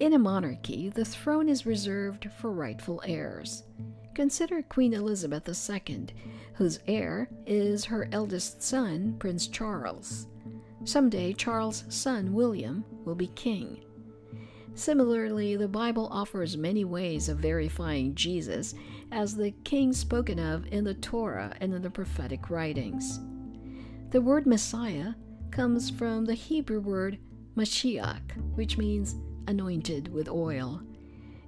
In a monarchy, the throne is reserved for rightful heirs. Consider Queen Elizabeth II, whose heir is her eldest son, Prince Charles. Someday, Charles' son, William, will be king. Similarly, the Bible offers many ways of verifying Jesus as the king spoken of in the Torah and in the prophetic writings. The word Messiah comes from the Hebrew word Mashiach, which means anointed with oil.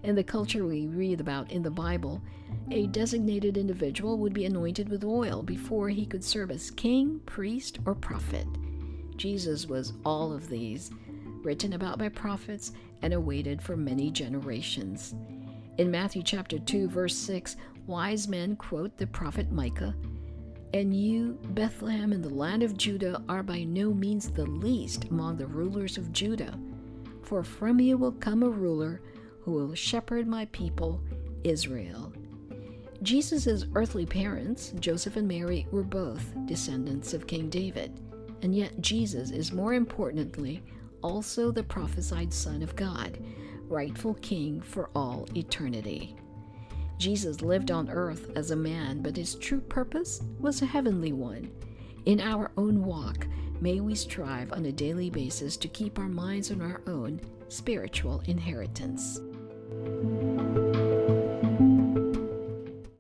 In the culture we read about in the Bible, a designated individual would be anointed with oil before he could serve as king, priest, or prophet. Jesus was all of these, written about by prophets and awaited for many generations. In Matthew chapter 2 verse 6, wise men quote the prophet Micah, "And you, Bethlehem in the land of Judah, are by no means the least among the rulers of Judah, for from you will come a ruler who will shepherd my people, Israel." Jesus' earthly parents, Joseph and Mary, were both descendants of King David, and yet Jesus is more importantly also the prophesied Son of God, rightful King for all eternity. Jesus lived on earth as a man, but his true purpose was a heavenly one. In our own walk, May we strive on a daily basis to keep our minds on our own spiritual inheritance.